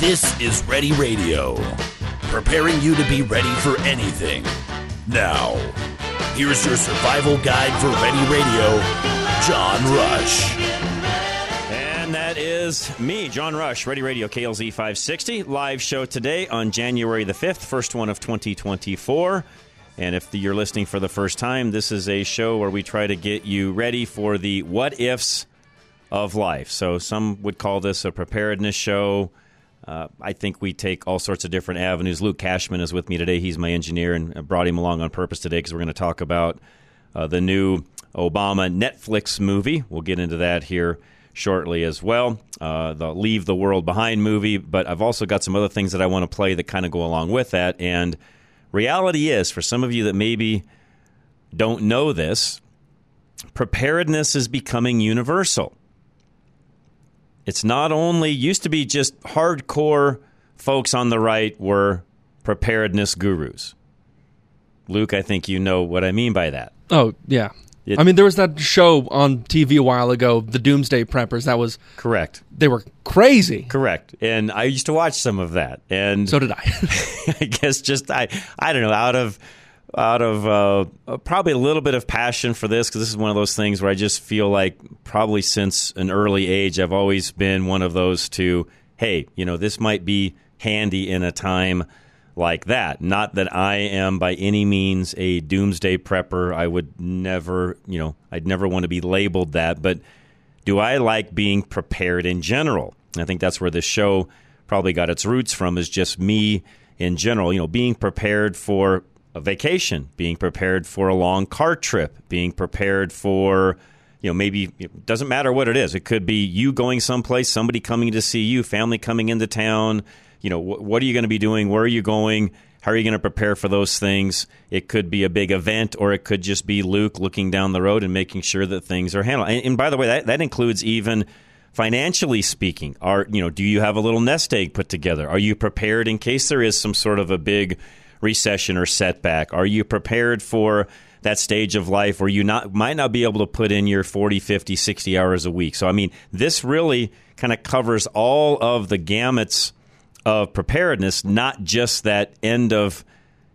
This is Ready Radio, preparing you to be ready for anything. Now, here's your survival guide for Ready Radio, John Rush. And that is me, John Rush, Ready Radio KLZ 560, live show today on January the 5th, first one of 2024. And if you're listening for the first time, this is a show where we try to get you ready for the what ifs of life. So some would call this a preparedness show. Uh, I think we take all sorts of different avenues. Luke Cashman is with me today. He's my engineer, and I brought him along on purpose today because we're going to talk about uh, the new Obama Netflix movie. We'll get into that here shortly as well. Uh, the Leave the World Behind movie, but I've also got some other things that I want to play that kind of go along with that. And reality is, for some of you that maybe don't know this, preparedness is becoming universal. It's not only used to be just hardcore folks on the right were preparedness gurus. Luke, I think you know what I mean by that. Oh yeah. It- I mean, there was that show on TV a while ago, the Doomsday Preppers. That was Correct. they were crazy. Correct. And I used to watch some of that. And So did I. I guess just I I don't know out of out of uh, probably a little bit of passion for this because this is one of those things where I just feel like probably since an early age I've always been one of those to hey you know this might be handy in a time like that. Not that I am by any means a doomsday prepper. I would never you know I'd never want to be labeled that, but do I like being prepared in general? I think that's where this show probably got its roots from is just me in general, you know, being prepared for a vacation, being prepared for a long car trip, being prepared for you know, maybe it doesn't matter what it is. It could be you going someplace, somebody coming to see you, family coming into town. You know, wh- what are you going to be doing? Where are you going? How are you going to prepare for those things? It could be a big event, or it could just be Luke looking down the road and making sure that things are handled. And, and by the way, that, that includes even financially speaking. Are you know, do you have a little nest egg put together? Are you prepared in case there is some sort of a big recession or setback? Are you prepared for that stage of life where you not might not be able to put in your 40, 50, 60 hours a week? So I mean, this really kind of covers all of the gamuts of preparedness, not just that end of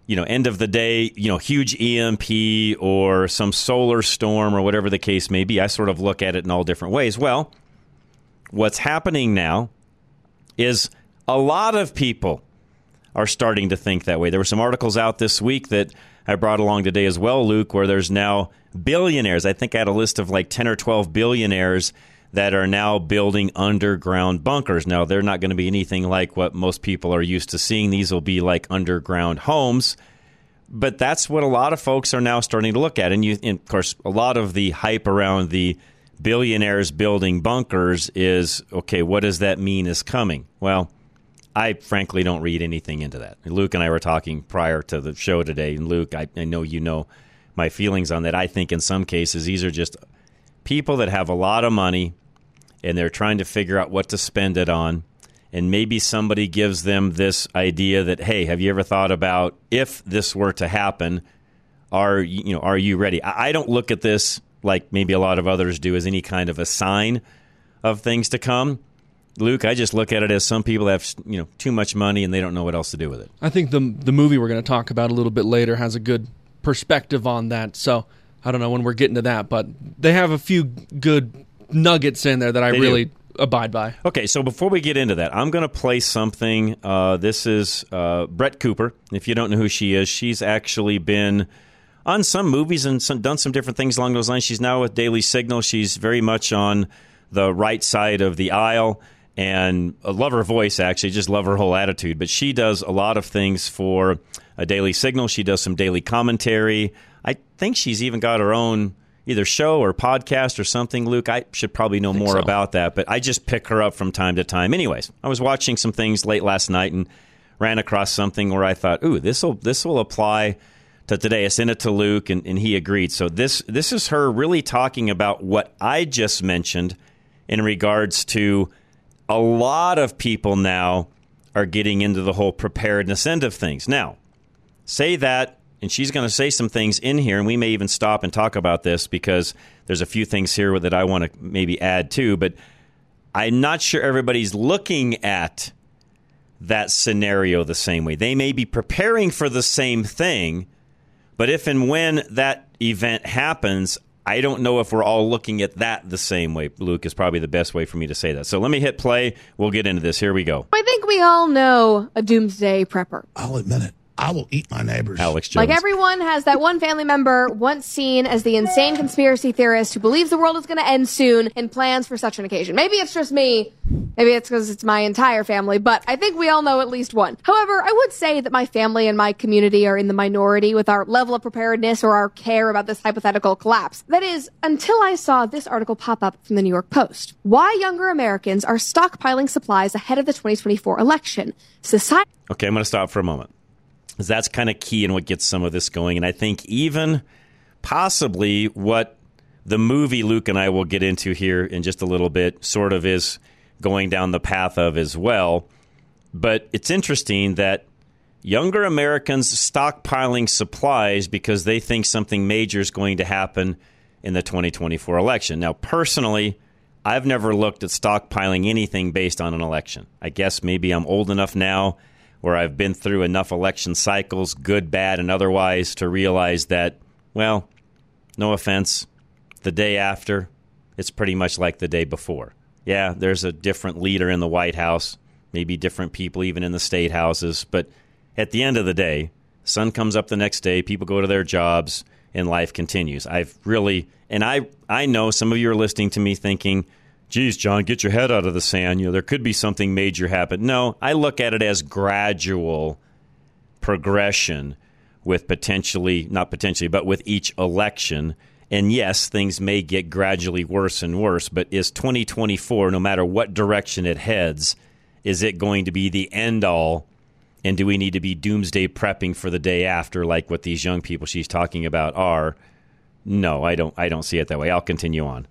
you know, end of the day, you know, huge EMP or some solar storm or whatever the case may be. I sort of look at it in all different ways. Well, what's happening now is a lot of people are starting to think that way. There were some articles out this week that I brought along today as well, Luke, where there's now billionaires. I think I had a list of like 10 or 12 billionaires that are now building underground bunkers. Now, they're not going to be anything like what most people are used to seeing. These will be like underground homes. But that's what a lot of folks are now starting to look at. And, you, and of course, a lot of the hype around the billionaires building bunkers is okay, what does that mean is coming? Well, I frankly don't read anything into that. Luke and I were talking prior to the show today, and Luke, I, I know you know my feelings on that. I think in some cases these are just people that have a lot of money and they're trying to figure out what to spend it on. And maybe somebody gives them this idea that, hey, have you ever thought about if this were to happen? Are you know are you ready? I I don't look at this like maybe a lot of others do as any kind of a sign of things to come. Luke, I just look at it as some people have you know too much money and they don't know what else to do with it. I think the the movie we're going to talk about a little bit later has a good perspective on that. So I don't know when we're getting to that, but they have a few good nuggets in there that I They do. really abide by. Okay, so before we get into that, I'm going to play something. Uh, this is uh, Brett Cooper. If you don't know who she is, she's actually been on some movies and some, done some different things along those lines. She's now with Daily Signal. She's very much on the right side of the aisle. And I love her voice, actually, just love her whole attitude. But she does a lot of things for a Daily Signal. She does some daily commentary. I think she's even got her own either show or podcast or something. Luke, I should probably know more so. about that, but I just pick her up from time to time. Anyways, I was watching some things late last night and ran across something where I thought, "Ooh, this will this will apply to today." I sent it to Luke, and, and he agreed. So this this is her really talking about what I just mentioned in regards to a lot of people now are getting into the whole preparedness end of things. Now, say that, and she's going to say some things in here, and we may even stop and talk about this because there's a few things here that I want to maybe add too. But I'm not sure everybody's looking at that scenario the same way. They may be preparing for the same thing, but if and when that event happens, I don't know if we're all looking at that the same way. Luke is probably the best way for me to say that. So let me hit play. We'll get into this. Here we go. I think we all know a doomsday prepper. I'll admit it. I will eat my neighbors. Alex Jones. Like everyone has that one family member once seen as the insane conspiracy theorist who believes the world is going to end soon and plans for such an occasion. Maybe it's just me. Maybe it's because it's my entire family, but I think we all know at least one. However, I would say that my family and my community are in the minority with our level of preparedness or our care about this hypothetical collapse. That is, until I saw this article pop up from the New York Post. Why younger Americans are stockpiling supplies ahead of the 2024 election. Society. Okay, I'm going to stop for a moment. Because that's kind of key in what gets some of this going. And I think even possibly what the movie Luke and I will get into here in just a little bit sort of is going down the path of as well. But it's interesting that younger Americans stockpiling supplies because they think something major is going to happen in the 2024 election. Now, personally, I've never looked at stockpiling anything based on an election. I guess maybe I'm old enough now where I've been through enough election cycles, good, bad, and otherwise, to realize that, well, no offense, the day after, it's pretty much like the day before. Yeah, there's a different leader in the White House, maybe different people even in the state houses, but at the end of the day, sun comes up the next day, people go to their jobs, and life continues. I've really, and I, I know some of you are listening to me thinking, geez, John, get your head out of the sand. You know, there could be something major happen. No, I look at it as gradual progression with potentially, not potentially, but with each election. And yes, things may get gradually worse and worse, but is 2024, no matter what direction it heads, is it going to be the end all? And do we need to be doomsday prepping for the day after, like what these young people she's talking about are? No, I don't. I don't see it that way. I'll continue on.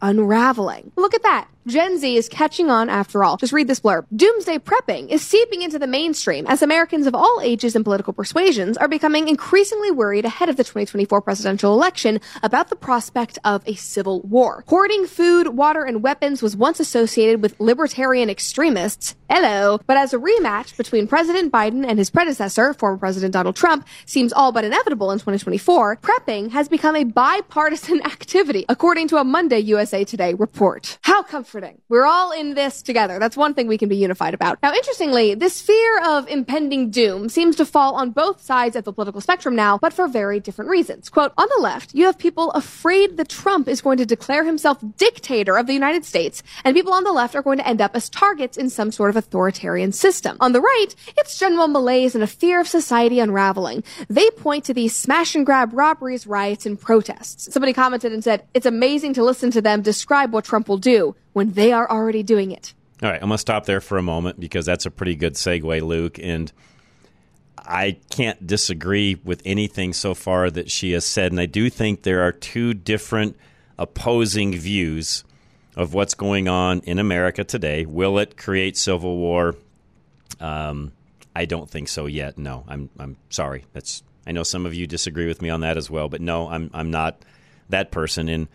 Unraveling. Look at that. Gen Z is catching on after all. Just read this blurb. Doomsday prepping is seeping into the mainstream as Americans of all ages and political persuasions are becoming increasingly worried ahead of the 2024 presidential election about the prospect of a civil war. Hoarding food, water, and weapons was once associated with libertarian extremists. Hello. But as a rematch between President Biden and his predecessor, former President Donald Trump, seems all but inevitable in 2024, prepping has become a bipartisan activity, according to a Monday USA Today report. How comforting comforting. We're all in this together. That's one thing we can be unified about. Now, interestingly, this fear of impending doom seems to fall on both sides of the political spectrum now, but for very different reasons. Quote, on the left, you have people afraid that Trump is going to declare himself dictator of the United States, and people on the left are going to end up as targets in some sort of authoritarian system. On the right, it's general malaise and a fear of society unraveling. They point to these smash and grab robberies, riots, and protests. Somebody commented and said, it's amazing to listen to them describe what Trump will do when they are already doing it. All right, I'm going to stop there for a moment because that's a pretty good segue, Luke. And I can't disagree with anything so far that she has said. And I do think there are two different opposing views of what's going on in America today. Will it create civil war? Um, I don't think so yet. No, I'm I'm sorry. That's I know some of you disagree with me on that as well, but no, I'm I'm not that person. And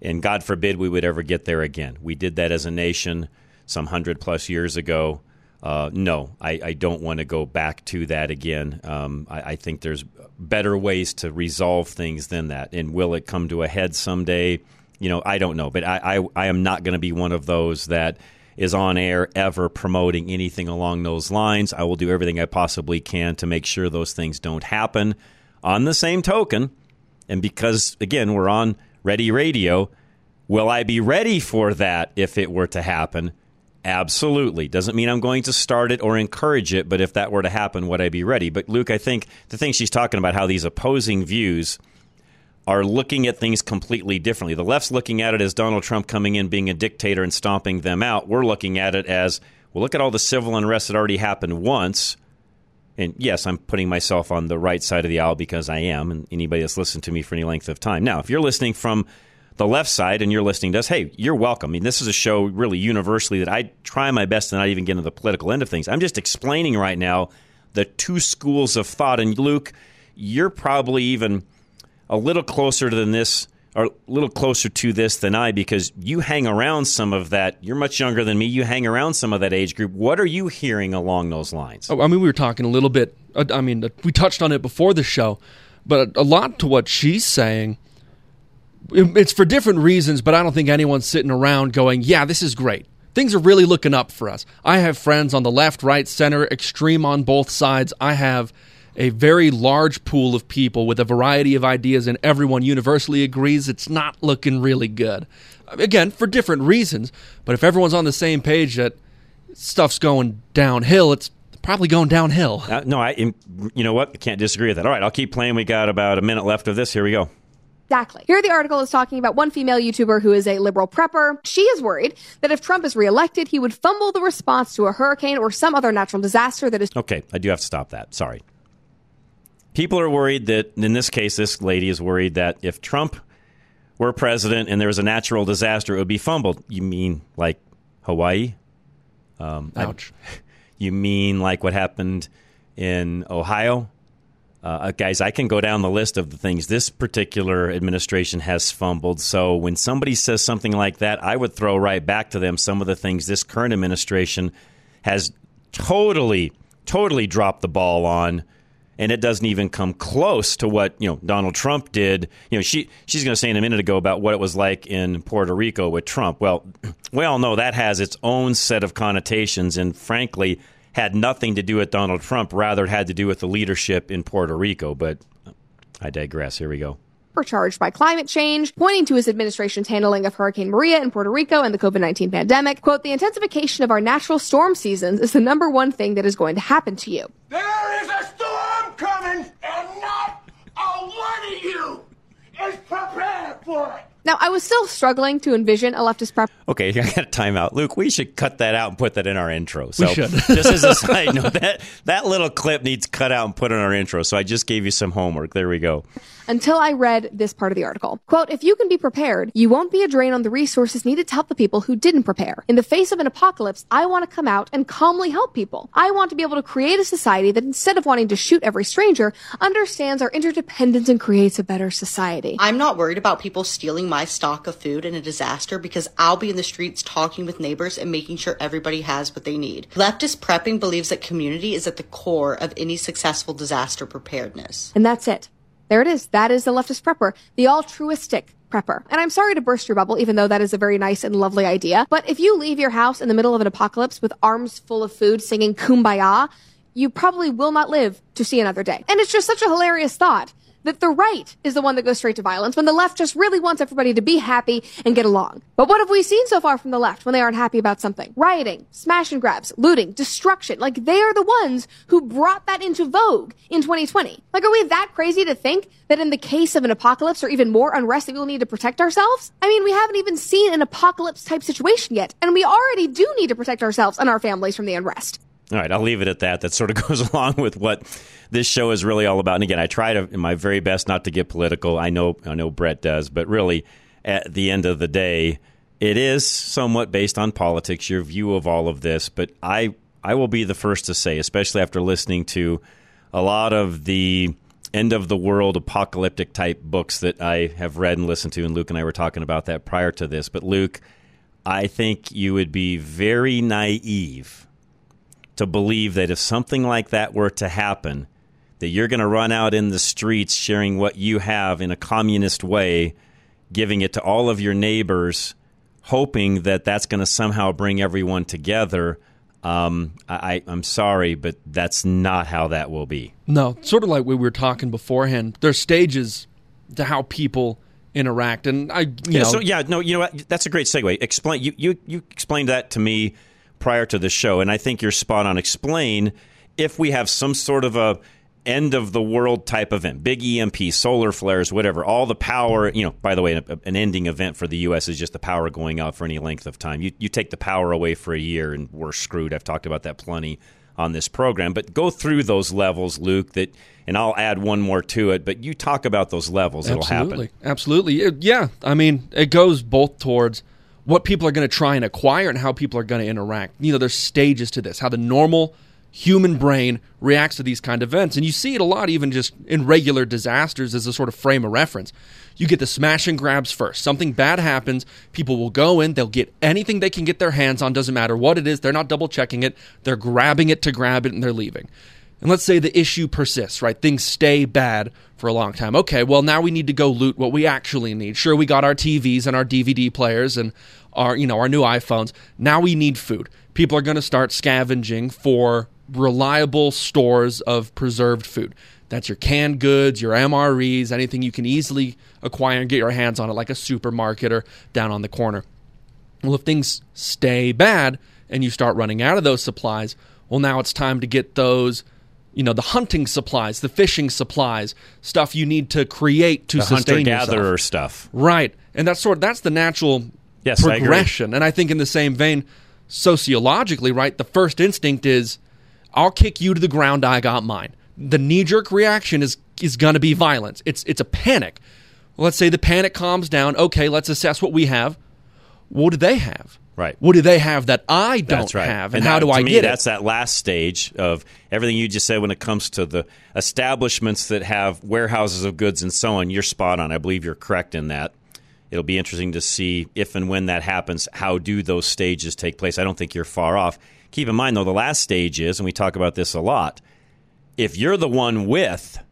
and God forbid we would ever get there again. We did that as a nation some hundred plus years ago. Uh, no, I, I, don't want to go back to that again. Um, I, I, think there's better ways to resolve things than that. And will it come to a head someday? You know, I don't know. But I, I, I am not going to be one of those that is on air ever promoting anything along those lines. I will do everything I possibly can to make sure those things don't happen. On the same token, and because, again, we're on Ready Radio. Will I be ready for that if it were to happen? Absolutely. Doesn't mean I'm going to start it or encourage it, but if that were to happen, would I be ready? But Luke, I think the thing she's talking about, how these opposing views are looking at things completely differently. The left's looking at it as Donald Trump coming in, being a dictator, and stomping them out. We're looking at it as, well, look at all the civil unrest that already happened once and yes, I'm putting myself on the right side of the aisle because I am, and anybody that's listened to me for any length of time. Now, if you're listening from the left side and you're listening to us, hey, you're welcome. I mean, this is a show really universally that I try my best to not even get into the political end of things. I'm just explaining right now the two schools of thought. And Luke, you're probably even a little closer than this are a little closer to this than I because you hang around some of that. You're much younger than me. You hang around some of that age group. What are you hearing along those lines? Oh, I mean, we were talking a little bit. uh, I mean, uh, we touched on it before the show, but a lot to what she's saying. It's for different reasons, but I don't think anyone's sitting around going, "Yeah, this is great." Things are really looking up for us. I have friends on the left, right, center, extreme on both sides. I have a very large pool of people with a variety of ideas, and everyone universally agrees it's not looking really good. Again, for different reasons, but if everyone's on the same page that stuff's going downhill, it's probably going downhill. Uh, no, I. You know what? I can't disagree with that. All right, I'll keep playing. We got about a minute left of this. Here we go. Exactly. Here, the article is talking about one female YouTuber who is a liberal prepper. She is worried that if Trump is reelected, he would fumble the response to a hurricane or some other natural disaster that is Okay, I do have to stop that. Sorry. People are worried that, in this case, this lady is worried that if Trump were president and there was a natural disaster, it would be fumbled. You mean like Hawaii? Ouch. You mean like what happened in Ohio? Uh, guys, I can go down the list of the things this particular administration has fumbled. So when somebody says something like that, I would throw right back to them some of the things this current administration has totally, totally dropped the ball on. And it doesn't even come close to what you know Donald Trump did. You know, she she's going to say in a minute ago about what it was like in Puerto Rico with Trump. Well, we all know that has its own set of connotations, and frankly, had nothing to do with Donald Trump. Rather, it had to do with the leadership in Puerto Rico. But I digress. Here we go. charged by climate change, pointing to his administration's handling of Hurricane Maria in Puerto Rico and the COVID-19 pandemic. Quote, the intensification of our natural storm seasons is the number one thing that is going to happen to you. There is a storm coming, and not a one of you is prepared for it. Now, I was still struggling to envision a leftist prep Okay, I got a timeout. Luke, we should cut that out and put that in our intro. So, should. just as a side note, that that little clip needs cut out and put in our intro. So I just gave you some homework. There we go. Until I read this part of the article. Quote, if you can be prepared, you won't be a drain on the resources needed to help the people who didn't prepare. In the face of an apocalypse, I want to come out and calmly help people. I want to be able to create a society that instead of wanting to shoot every stranger, understands our interdependence and creates a better society. I'm not worried about people stealing my stock of food in a disaster because I'll be in the streets talking with neighbors and making sure everybody has what they need. Leftist prepping believes that community is at the core of any successful disaster preparedness. And that's it. There it is. That is the leftist prepper, the altruistic prepper. And I'm sorry to burst your bubble, even though that is a very nice and lovely idea. But if you leave your house in the middle of an apocalypse with arms full of food singing kumbaya, you probably will not live to see another day. And it's just such a hilarious thought that the right is the one that goes straight to violence when the left just really wants everybody to be happy and get along. But what have we seen so far from the left when they aren't happy about something? Rioting, smash and grabs, looting, destruction. Like they are the ones who brought that into vogue in 2020. Like are we that crazy to think that in the case of an apocalypse or even more unrest that we'll need to protect ourselves? I mean, we haven't even seen an apocalypse type situation yet, and we already do need to protect ourselves and our families from the unrest. All right, I'll leave it at that. That sort of goes along with what this show is really all about. And again, I try to my very best not to get political. I know I know Brett does, but really at the end of the day, it is somewhat based on politics, your view of all of this, but I I will be the first to say, especially after listening to a lot of the end of the world apocalyptic type books that I have read and listened to, and Luke and I were talking about that prior to this. But Luke, I think you would be very naive to believe that if something like that were to happen, that you're going to run out in the streets sharing what you have in a communist way, giving it to all of your neighbors, hoping that that's going to somehow bring everyone together. Um, I, I'm sorry, but that's not how that will be. No, sort of like we were talking beforehand. There's stages to how people interact, and I, you Yeah, know, so yeah, no, you know what? That's a great segue. Explain you you you explained that to me prior to the show, and I think you're spot on. Explain if we have some sort of a end of the world type event, big EMP, solar flares, whatever, all the power. You know, by the way, an, ending event for the U.S. is just the power going out for any length of time. You you take the power away for a year, and we're screwed. I've talked about that plenty on this program, but go through those levels, Luke. That, and I'll add one more to it. But you talk about those levels; it'll happen. absolutely, yeah. I mean, it goes both towards what people are going to try and acquire and how people are going to interact. You know, there's stages to this. How the normal human brain reacts to these kind of events. And you see it a lot even just in regular disasters as a sort of frame of reference. You get the smash and grabs first. Something bad happens, people will go in, they'll get anything they can get their hands on, doesn't matter what it is, they're not double checking it, they're grabbing it to grab it and they're leaving. And let's say the issue persists, right? Things stay bad for a long time. Okay, well now we need to go loot what we actually need. Sure, we got our TVs and our DVD players and our, you know, our new iPhones. Now we need food. People are going to start scavenging for reliable stores of preserved food. That's your canned goods, your MREs, anything you can easily acquire and get your hands on it, like a supermarket or down on the corner. Well, if things stay bad and you start running out of those supplies, well, now it's time to get those, you know, the hunting supplies, the fishing supplies, stuff you need to create to The sustain hunter yourself. gatherer stuff. Right. And that's sort of, that's the natural Yes, I progression. And I think in the same vein, sociologically, right, the first instinct is I'll kick you to the ground, I got mine. The knee jerk reaction is is gonna be violence. It's it's a panic. Let's say the panic calms down. Okay, let's assess what we have. What do they have? Right. What do they have that I don't right. have? And, that- how do to I me, get That's that last stage of everything you just said when it comes to the establishments that have warehouses of goods and so on. You're spot on. I believe you're correct in that. It'll be interesting to see if and when that happens. How do those stages take place? I don't think you're far off. Keep in mind, though, the last stage is, and we talk about this a lot. If you're the one with,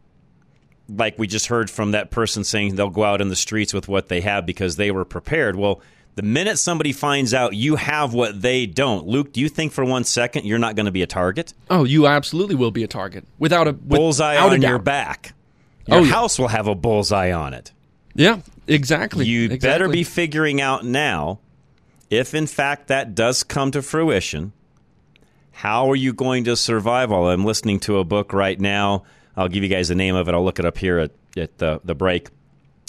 like we just heard from that person saying they'll go out in the streets with what they have because they were prepared. Well, the minute somebody finds out you have what they don't, Luke, do you think for one second you're not going to be a target? Oh, you absolutely will be a target. Without a Bullseye without a on your back. Oh, your Oh, yeah. house will have a bullseye on it. Yeah, exactly. You exactly. better be figuring out now if, in fact, that does come to fruition. How are you going to survive all? I'm listening to a book right now. I'll give you guys the name of it. I'll look it up here at, at the, the break.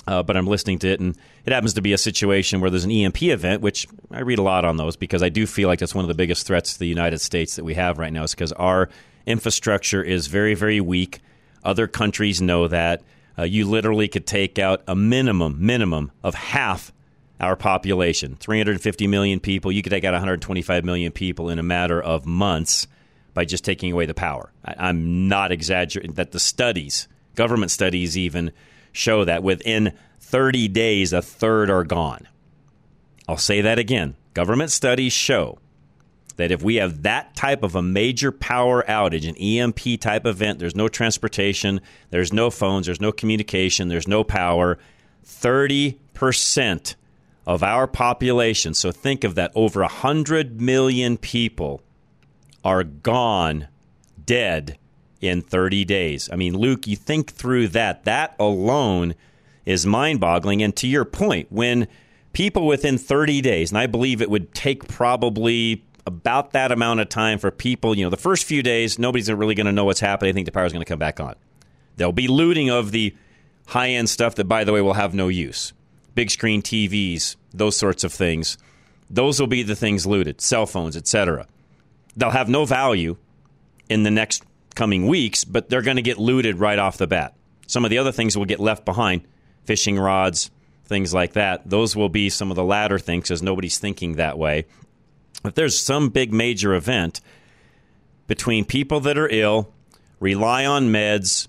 Uh, but I'm listening to it, and it happens to be a situation where there's an EMP event, which I read a lot on those because I do feel like that's one of the biggest threats to the United States that we have right now, is because our infrastructure is very, very weak. Other countries know that. Uh, you literally could take out a minimum, minimum of half our population 350 million people. You could take out 125 million people in a matter of months by just taking away the power. I, I'm not exaggerating that the studies, government studies even, show that within 30 days, a third are gone. I'll say that again. Government studies show that if we have that type of a major power outage, an EMP type event, there's no transportation, there's no phones, there's no communication, there's no power, 30% of our population, so think of that, over 100 million people are gone, dead in 30 days. I mean, Luke, you think through that. That alone is mind boggling. And to your point, when people within 30 days, and I believe it would take probably about that amount of time for people, you know, the first few days, nobody's really going to know what's happening. I think the power's going to come back on. There'll be looting of the high end stuff that, by the way, will have no use. Big screen TVs, those sorts of things. Those will be the things looted, cell phones, etc. They'll have no value in the next coming weeks, but they're going to get looted right off the bat. Some of the other things will get left behind fishing rods, things like that. Those will be some of the latter things because nobody's thinking that way. If there's some big major event between people that are ill, rely on meds,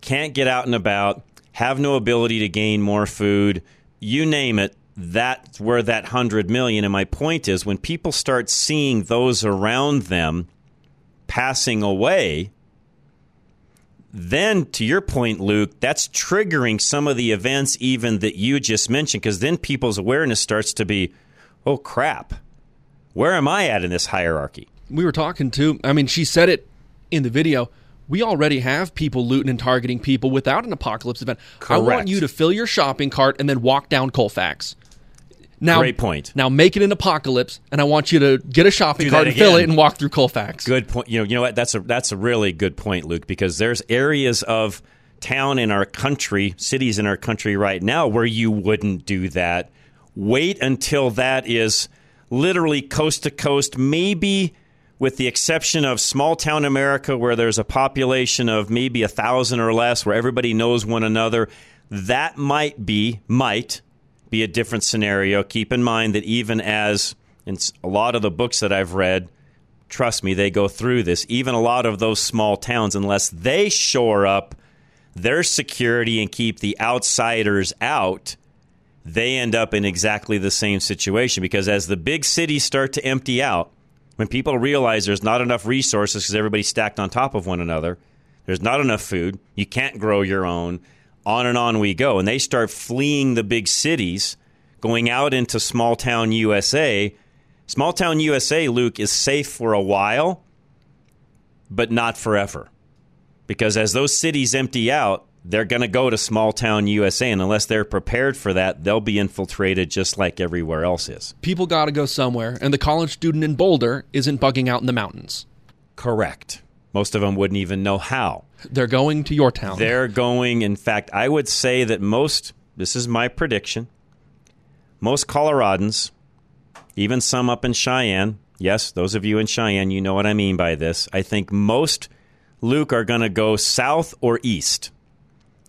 can't get out and about, have no ability to gain more food, you name it, that's where that 100 million. And my point is when people start seeing those around them passing away, then to your point, Luke, that's triggering some of the events even that you just mentioned, because then people's awareness starts to be, oh crap, where am I at in this hierarchy? we were talking to i mean she said it in the video we already have people looting and targeting people without an apocalypse event. I want you to fill your shopping cart and then walk down colfax now Great point. now make it an apocalypse and i want you to get a shopping Do cart and fill it and walk through colfax Good point. You know, you know what? That's a that's a really good point, Luke, because there's areas of town in our country, cities in our country right now where you wouldn't do that. Wait until that is literally coast to coast, maybe with the exception of small town America where there's a population of maybe a thousand or less, where everybody knows one another. That might be might be a different scenario. Keep in mind that even as in a lot of the books that I've read, trust me, they go through this. Even a lot of those small towns, unless they shore up their security and keep the outsiders out, they end up in exactly the same situation because as the big cities start to empty out, when people realize there's not enough resources because everybody's stacked on top of one another, there's not enough food, you can't grow your own, on and on we go. And they start fleeing the big cities, going out into small town USA. Small town USA, Luke, is safe for a while, but not forever. Because as those cities empty out, they're going to go to small town USA. And unless they're prepared for that, they'll be infiltrated just like everywhere else is. People got to go somewhere, and the college student in Boulder isn't bugging out in the mountains. Correct. Most of them wouldn't even know how. They're going to your town. They're going, in fact, I would say that most, this is my prediction, most Coloradans, even some up in Cheyenne, yes, those of you in Cheyenne, you know what I mean by this. I think most Luke are going to go south or east.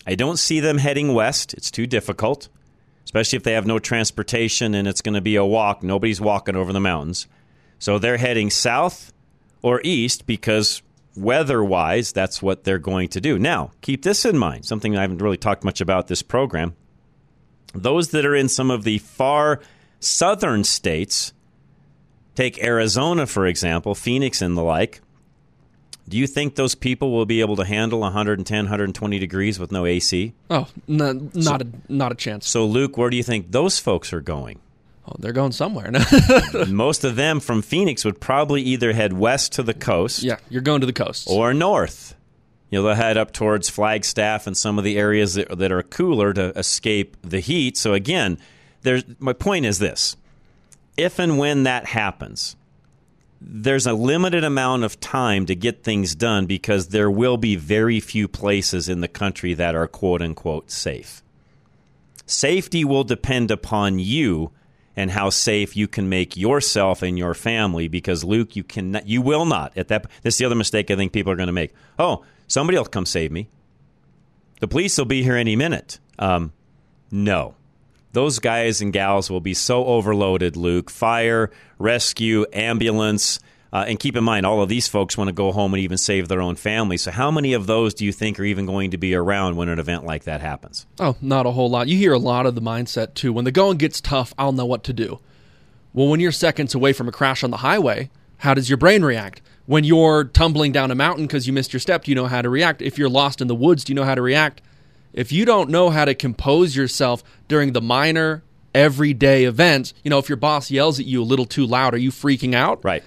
I don't see them heading west. It's too difficult, especially if they have no transportation and it's going to be a walk. Nobody's walking over the mountains. So they're heading south or east because weather wise, that's what they're going to do. Now, keep this in mind something I haven't really talked much about this program. Those that are in some of the far southern states, take Arizona, for example, Phoenix and the like. Do you think those people will be able to handle 110, 120 degrees with no AC? Oh, no, not a not a chance. So, Luke, where do you think those folks are going? Oh, they're going somewhere. Most of them from Phoenix would probably either head west to the coast. yeah, you're going to the coast. or north. You know, they'll head up towards Flagstaff and some of the areas that, that are cooler to escape the heat. So again, there's my point is this: if and when that happens, there's a limited amount of time to get things done because there will be very few places in the country that are quote unquote safe. Safety will depend upon you and how safe you can make yourself and your family because Luke you can you will not at that this is the other mistake I think people are going to make. Oh, somebody will come save me. The police will be here any minute. Um, no. Those guys and gals will be so overloaded, Luke. Fire, rescue, ambulance. Uh, and keep in mind, all of these folks want to go home and even save their own family. So, how many of those do you think are even going to be around when an event like that happens? Oh, not a whole lot. You hear a lot of the mindset too. When the going gets tough, I'll know what to do. Well, when you're seconds away from a crash on the highway, how does your brain react? When you're tumbling down a mountain because you missed your step, do you know how to react? If you're lost in the woods, do you know how to react? If you don't know how to compose yourself during the minor, everyday events, you know, if your boss yells at you a little too loud, are you freaking out? Right.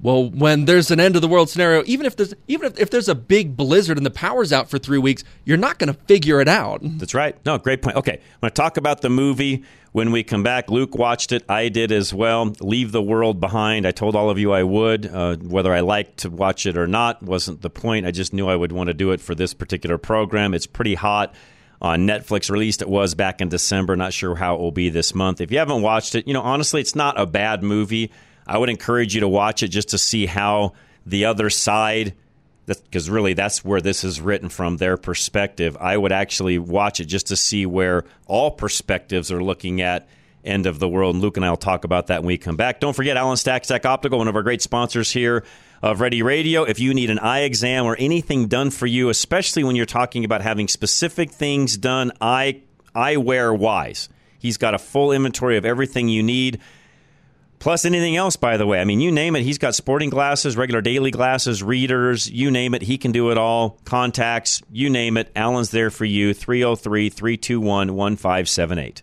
Well, when there's an end of the world scenario, even if there's even if, if there's a big blizzard and the power's out for three weeks, you're not going to figure it out. That's right. No, great point. Okay, I'm going to talk about the movie when we come back. Luke watched it. I did as well. Leave the World Behind. I told all of you I would. Uh, whether I liked to watch it or not wasn't the point. I just knew I would want to do it for this particular program. It's pretty hot on Netflix. Released it was back in December. Not sure how it will be this month. If you haven't watched it, you know honestly, it's not a bad movie. I would encourage you to watch it just to see how the other side because really that's where this is written from their perspective. I would actually watch it just to see where all perspectives are looking at end of the world. And Luke and I will talk about that when we come back. Don't forget Alan Stackstack Optical, one of our great sponsors here of Ready Radio. If you need an eye exam or anything done for you, especially when you're talking about having specific things done eye eyewear wise, he's got a full inventory of everything you need. Plus anything else, by the way. I mean, you name it. He's got sporting glasses, regular daily glasses, readers, you name it. He can do it all. Contacts, you name it. Alan's there for you. 303 321 1578.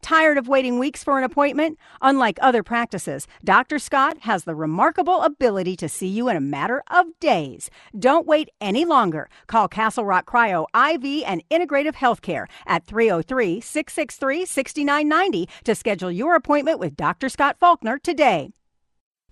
Tired of waiting weeks for an appointment? Unlike other practices, Dr. Scott has the remarkable ability to see you in a matter of days. Don't wait any longer. Call Castle Rock Cryo IV and Integrative Healthcare at 303 663 6990 to schedule your appointment with Dr. Scott Faulkner today.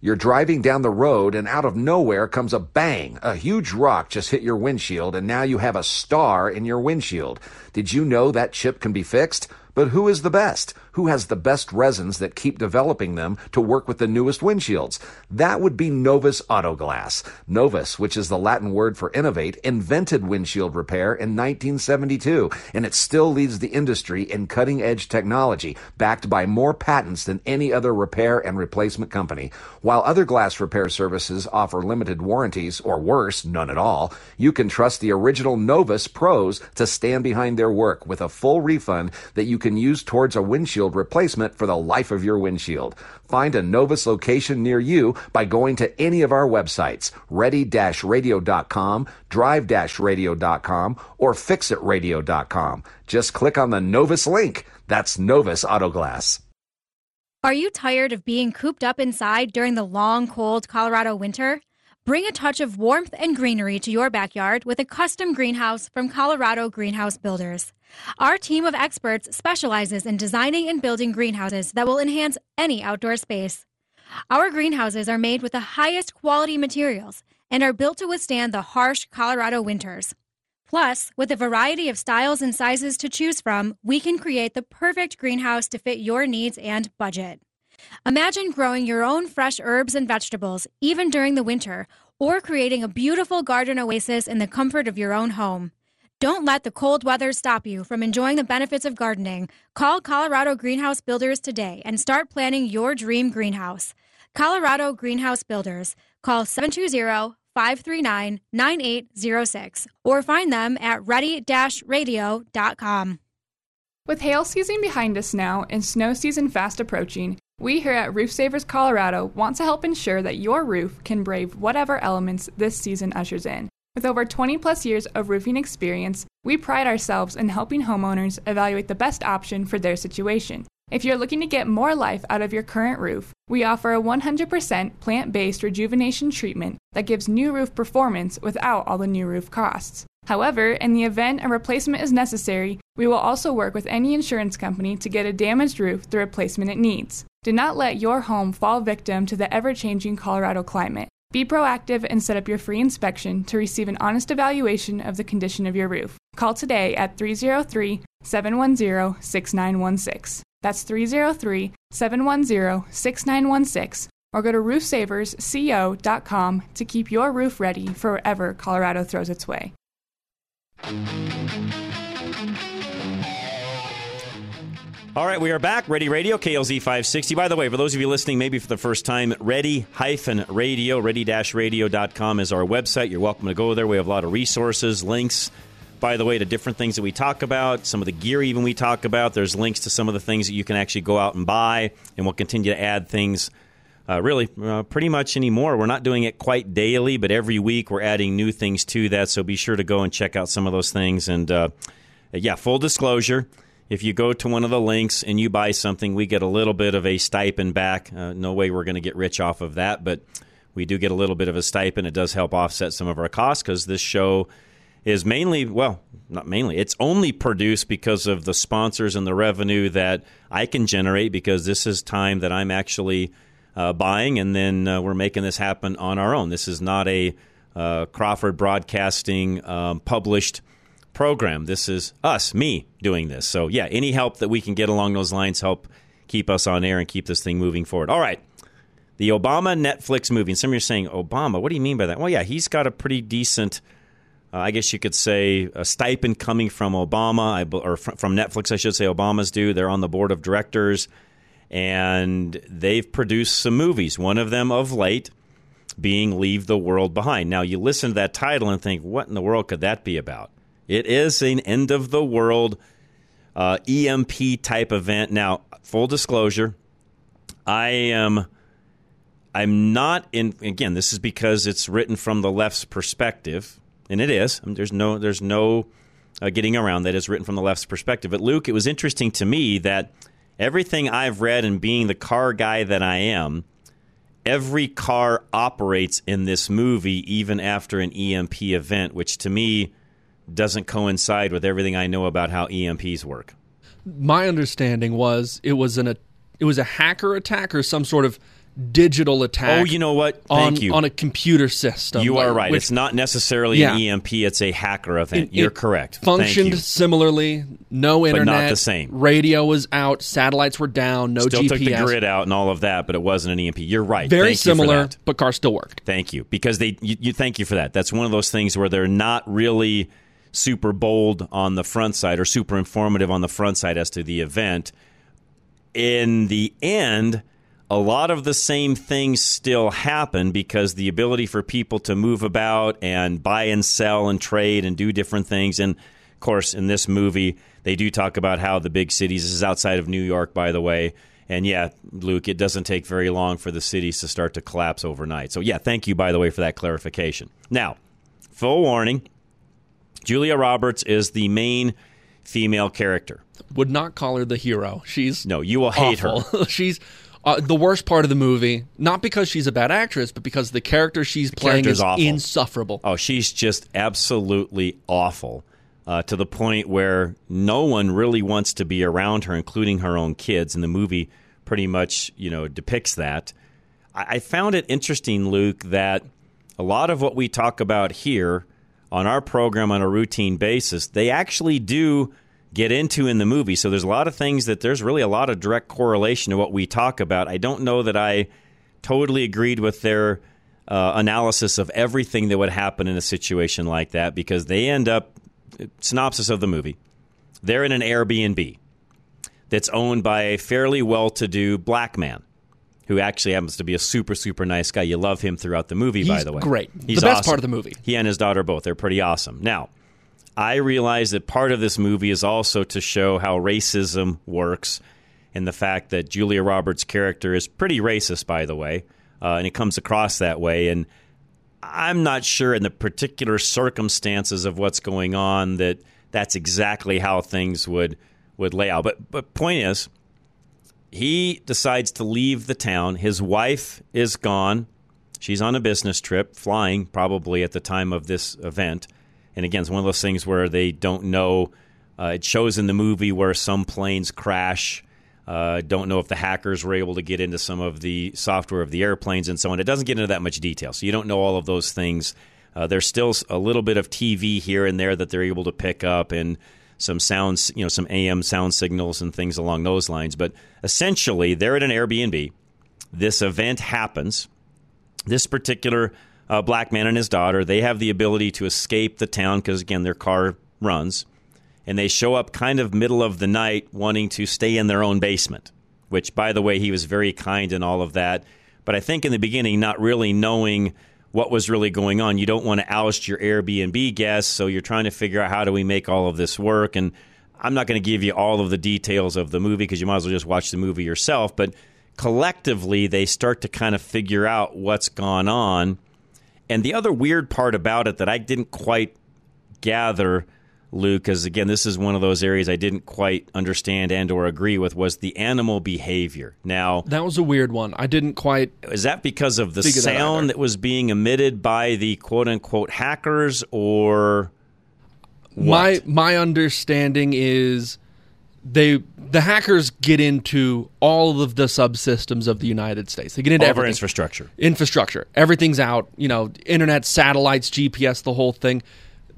You're driving down the road and out of nowhere comes a bang. A huge rock just hit your windshield and now you have a star in your windshield. Did you know that chip can be fixed? But who is the best? Who has the best resins that keep developing them to work with the newest windshields? That would be Novus Autoglass. Novus, which is the Latin word for innovate, invented windshield repair in 1972, and it still leads the industry in cutting edge technology, backed by more patents than any other repair and replacement company. While other glass repair services offer limited warranties, or worse, none at all, you can trust the original Novus pros to stand behind their work with a full refund that you can use towards a windshield replacement for the life of your windshield. Find a Novus location near you by going to any of our websites, ready-radio.com, drive-radio.com, or fixitradio.com. Just click on the Novus link. That's Novus Autoglass. Are you tired of being cooped up inside during the long, cold Colorado winter? Bring a touch of warmth and greenery to your backyard with a custom greenhouse from Colorado Greenhouse Builders. Our team of experts specializes in designing and building greenhouses that will enhance any outdoor space. Our greenhouses are made with the highest quality materials and are built to withstand the harsh Colorado winters. Plus, with a variety of styles and sizes to choose from, we can create the perfect greenhouse to fit your needs and budget. Imagine growing your own fresh herbs and vegetables even during the winter, or creating a beautiful garden oasis in the comfort of your own home. Don't let the cold weather stop you from enjoying the benefits of gardening. Call Colorado Greenhouse Builders today and start planning your dream greenhouse. Colorado Greenhouse Builders. Call 720 539 9806 or find them at ready radio.com. With hail season behind us now and snow season fast approaching, we here at Roof Savers Colorado want to help ensure that your roof can brave whatever elements this season ushers in. With over 20 plus years of roofing experience, we pride ourselves in helping homeowners evaluate the best option for their situation. If you're looking to get more life out of your current roof, we offer a 100% plant based rejuvenation treatment that gives new roof performance without all the new roof costs. However, in the event a replacement is necessary, we will also work with any insurance company to get a damaged roof the replacement it needs. Do not let your home fall victim to the ever changing Colorado climate. Be proactive and set up your free inspection to receive an honest evaluation of the condition of your roof. Call today at 303 710 6916. That's 303 710 6916. Or go to roofsaversco.com to keep your roof ready for whatever Colorado throws its way. All right, we are back. Ready Radio, KLZ 560. By the way, for those of you listening maybe for the first time, ready-radio, ready-radio.com is our website. You're welcome to go there. We have a lot of resources, links, by the way, to different things that we talk about, some of the gear even we talk about. There's links to some of the things that you can actually go out and buy, and we'll continue to add things uh, really uh, pretty much anymore. We're not doing it quite daily, but every week we're adding new things to that. So be sure to go and check out some of those things. And uh, yeah, full disclosure if you go to one of the links and you buy something, we get a little bit of a stipend back. Uh, no way we're going to get rich off of that, but we do get a little bit of a stipend. It does help offset some of our costs because this show is mainly, well, not mainly, it's only produced because of the sponsors and the revenue that I can generate because this is time that I'm actually uh, buying and then uh, we're making this happen on our own. This is not a uh, Crawford Broadcasting um, published program. This is us, me, doing this. So, yeah, any help that we can get along those lines help keep us on air and keep this thing moving forward. All right. The Obama Netflix movie. And some of you are saying, Obama, what do you mean by that? Well, yeah, he's got a pretty decent, uh, I guess you could say, a stipend coming from Obama, or from Netflix, I should say. Obama's do. They're on the board of directors, and they've produced some movies. One of them of late being Leave the World Behind. Now, you listen to that title and think, what in the world could that be about? It is an end of the world uh, EMP type event. Now, full disclosure, I am. I'm not in. Again, this is because it's written from the left's perspective, and it is. I mean, there's no. There's no uh, getting around that. It's written from the left's perspective. But Luke, it was interesting to me that everything I've read and being the car guy that I am, every car operates in this movie even after an EMP event, which to me doesn't coincide with everything I know about how EMPs work. My understanding was it was an a, it was a hacker attack or some sort of digital attack. Oh, you know what? on, Thank you. on a computer system. You are like, right. which it's not necessarily Yeah. an EMP, it's a hacker event. it- You're it correct. Functioned you. similarly. No internet. But not the same. Radio was out. Satellites were down. No Still GPS. took the grid out and all of that, but it wasn't an EMP. You're right. Very Thank similar, but car still worked. Thank you. Because they you, you thank you for that. That's one of those things where they're not really super bold on the front side or super informative on the front side as to the event. In the end, a lot of the same things still happen because the ability for people to move about and buy and sell and trade and do different things. And of course, in this movie, they do talk about how the big cities, this is outside of New York, by the way. And yeah, Luke, it doesn't take very long for the cities to start to collapse overnight. So, yeah, thank you, by the way, for that clarification. Now, full warning Julia Roberts is the main female character. Would not call her the hero. She's No, you will hate her. she's uh, the worst part of the movie, not because she's a bad actress, but because the character she's playing is awful. insufferable. Oh, she's just absolutely awful uh, to the point where no one really wants to be around her, including her own kids. And the movie pretty much, you know, depicts that. I, I found it interesting, Luke, that a lot of what we talk about here on our program on a routine basis, they actually do get into in the movie. So there's a lot of things that there's really a lot of direct correlation to what we talk about. I don't know that I totally agreed with their uh, analysis of everything that would happen in a situation like that because they end up synopsis of the movie. They're in an Airbnb that's owned by a fairly well-to-do black man who actually happens to be a super super nice guy. You love him throughout the movie by the way. great. He's The best awesome. part of the movie. He and his daughter both. They're pretty awesome. Now, I realize that part of this movie is also to show how racism works and the fact that Julia Roberts' character is pretty racist, by the way, uh, and it comes across that way. And I'm not sure in the particular circumstances of what's going on that that's exactly how things would would lay out. But but point is, he decides to leave the town. His wife is gone. She's on a business trip, flying probably at the time of this event. And again, it's one of those things where they don't know. Uh, it shows in the movie where some planes crash. Uh, don't know if the hackers were able to get into some of the software of the airplanes and so on. It doesn't get into that much detail, so you don't know all of those things. Uh, there's still a little bit of TV here and there that they're able to pick up, and some sounds, you know, some AM sound signals and things along those lines. But essentially, they're at an Airbnb. This event happens. This particular uh, black man and his daughter, they have the ability to escape the town because, again, their car runs. And they show up kind of middle of the night wanting to stay in their own basement, which, by the way, he was very kind and all of that. But I think in the beginning, not really knowing what was really going on. You don't want to oust your Airbnb guests, so you're trying to figure out how do we make all of this work. And I'm not going to give you all of the details of the movie because you might as well just watch the movie yourself. But collectively, they start to kind of figure out what's gone on. And the other weird part about it that I didn't quite gather, Luke, because again, this is one of those areas I didn't quite understand and or agree with, was the animal behavior. Now, That was a weird one. I didn't quite. is that because of the Figure that sound that was being emitted by the quote unquote hackers or My what? my understanding is they the hackers get into all of the subsystems of the United States. They get into all everything. infrastructure? infrastructure. Everything's out. You know, internet, satellites, GPS, the whole thing.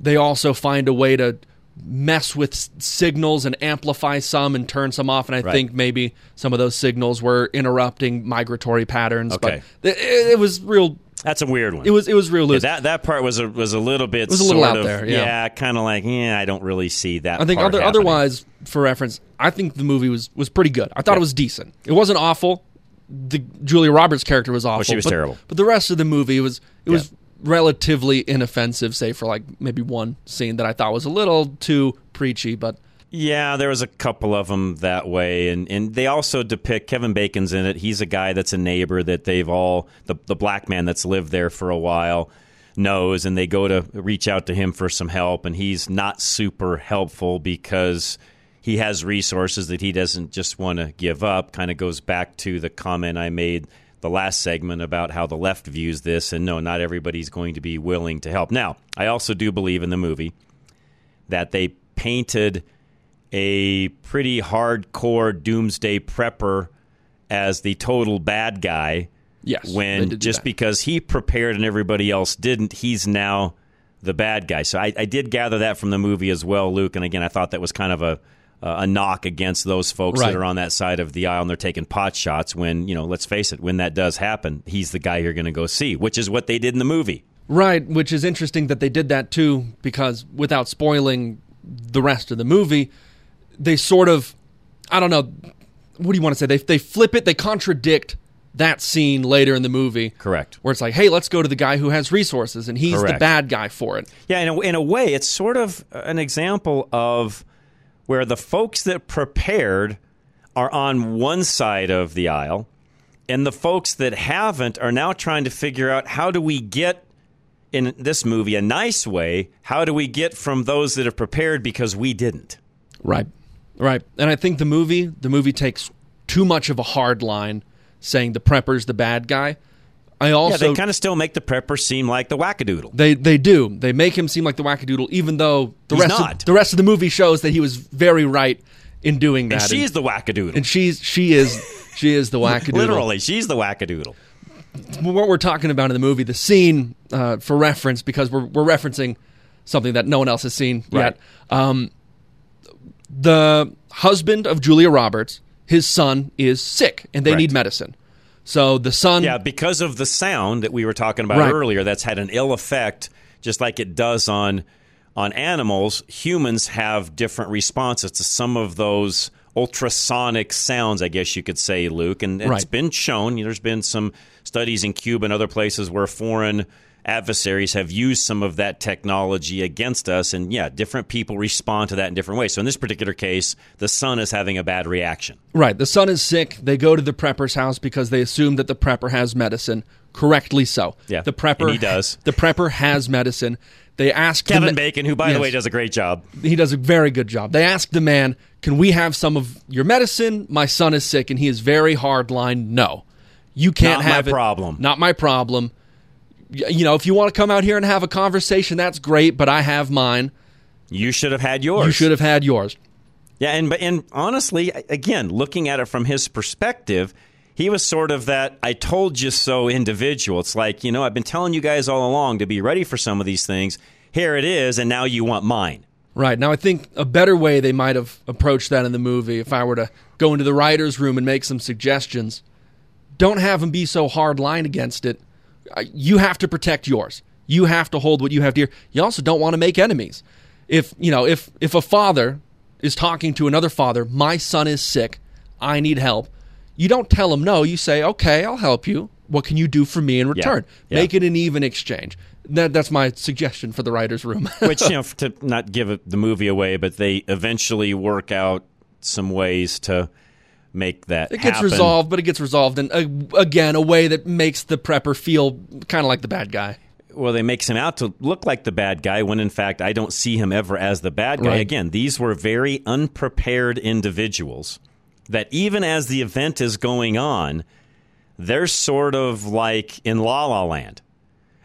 They also find a way to mess with s- signals and amplify some and turn some off. And I Right. think maybe some of those signals were interrupting migratory patterns. Okay. But it, it was real. That's a weird one. It was it was real loose. that that part was a was a little bit was a little sort out of- there, yeah. kind of like yeah, I don't really see that. I think part other, happening. otherwise, for reference, I think the movie was was pretty good. I thought it was decent. It wasn't awful. The Julia Roberts character was awful. she was but, terrible. But the rest of the movie was it was. Relatively inoffensive, say for like maybe one scene that I thought was a little too preachy. But Yeah, there was a couple of them that way, and and they also depict Kevin Bacon's in it. He's a guy that's a neighbor that they've all the the black man that's lived there for a while knows, and they go to reach out to him for some help, and he's not super helpful because he has resources that he doesn't just want to give up. Kind of goes back to the comment I made the last segment about how the left views this, and no, not everybody's going to be willing to help. Now, I also do believe in the movie that they painted a pretty hardcore doomsday prepper as the total bad guy. Yes, when just because he prepared and everybody else didn't, he's now the bad guy. So I, I did gather that from the movie as well, Luke. And again, I thought that was kind of a Uh, a knock against those folks Right. that are on that side of the aisle and they're taking pot shots. When you know, let's face it, when that does happen, he's the guy you're going to go see, which is what they did in the movie. Right, which is interesting that they did that too, because without spoiling the rest of the movie, they sort of, I don't know, what do you want to say? They they flip it, they contradict that scene later in the movie. Correct. Where it's like, hey, let's go to the guy who has resources, and he's the bad guy for it. Yeah, in a, in a way, it's sort of an example of where the folks that prepared are on one side of the aisle, and the folks that haven't are now trying to figure out how do we get in this movie a nice way. How do we get from those that have prepared because we didn't? Right. Right. And I think the movie the movie takes too much of a hard line saying the prepper's the bad guy. I also yeah, they kind of still make the prepper seem like the wackadoodle. They they do. They make him seem like the wackadoodle, even though the He's rest not. of the rest of the movie shows that he was very right in doing that. And she's the wackadoodle. and she's she is she is the wackadoodle. Literally, she's the wackadoodle. what we're talking about in the movie, the scene uh, for reference, because we're we're referencing something that no one else has seen Right. yet. Um, the husband of Julia Roberts, his son is sick, and they Correct. need medicine. So the son, Yeah, because of the sound that we were talking about Right. earlier, that's had an ill effect, just like it does on on animals. Humans have different responses to some of those ultrasonic sounds, I guess you could say, Luke. And it's Right. been shown. There's been some studies in Cuba and other places where foreign adversaries have used some of that technology against us. And yeah, different people respond to that in different ways. So in this particular case, the son is having a bad reaction. Right. The son is sick. They go to the prepper's house because they assume that the prepper has medicine. Correctly so. Yeah, The prepper and he does. The prepper has medicine. They ask the Kevin ma- Bacon, who, by the way, does a great job. He does a very good job. They ask the man, "Can we have some of your medicine? My son is sick," and he is very hard line. No, you can't Not my have it. problem. Not my problem. You know, if you want to come out here and have a conversation, that's great. But I have mine. You should have had yours. You should have had yours. Yeah, and but and honestly, again, looking at it from his perspective, he was sort of that "I told you so" individual. It's like you know, I've been telling you guys all along to be ready for some of these things. Here it is, and now you want mine. Right. Now, I think a better way they might have approached that in the movie, if I were to go into the writer's room and make some suggestions, don't have him be so hard line against it. Uh, You have to protect yours. You have to hold what you have dear. You also don't want to make enemies. If, you know, if, if a father is talking to another father, my son is sick, I need help, you don't tell him no. You say, okay, I'll help you. What can you do for me in return? Yeah. Make it an even exchange. That, that's my suggestion for the writer's room. Which you know, to not give the movie away, but they eventually work out some ways to make that It gets happen. resolved, but it gets resolved in uh, again a way that makes the prepper feel kind of like the bad guy. well, they makes him out to look like the bad guy when in fact I don't see him ever as the bad guy. Right. Again, these were very unprepared individuals that even as the event is going on, they're sort of like in La La Land.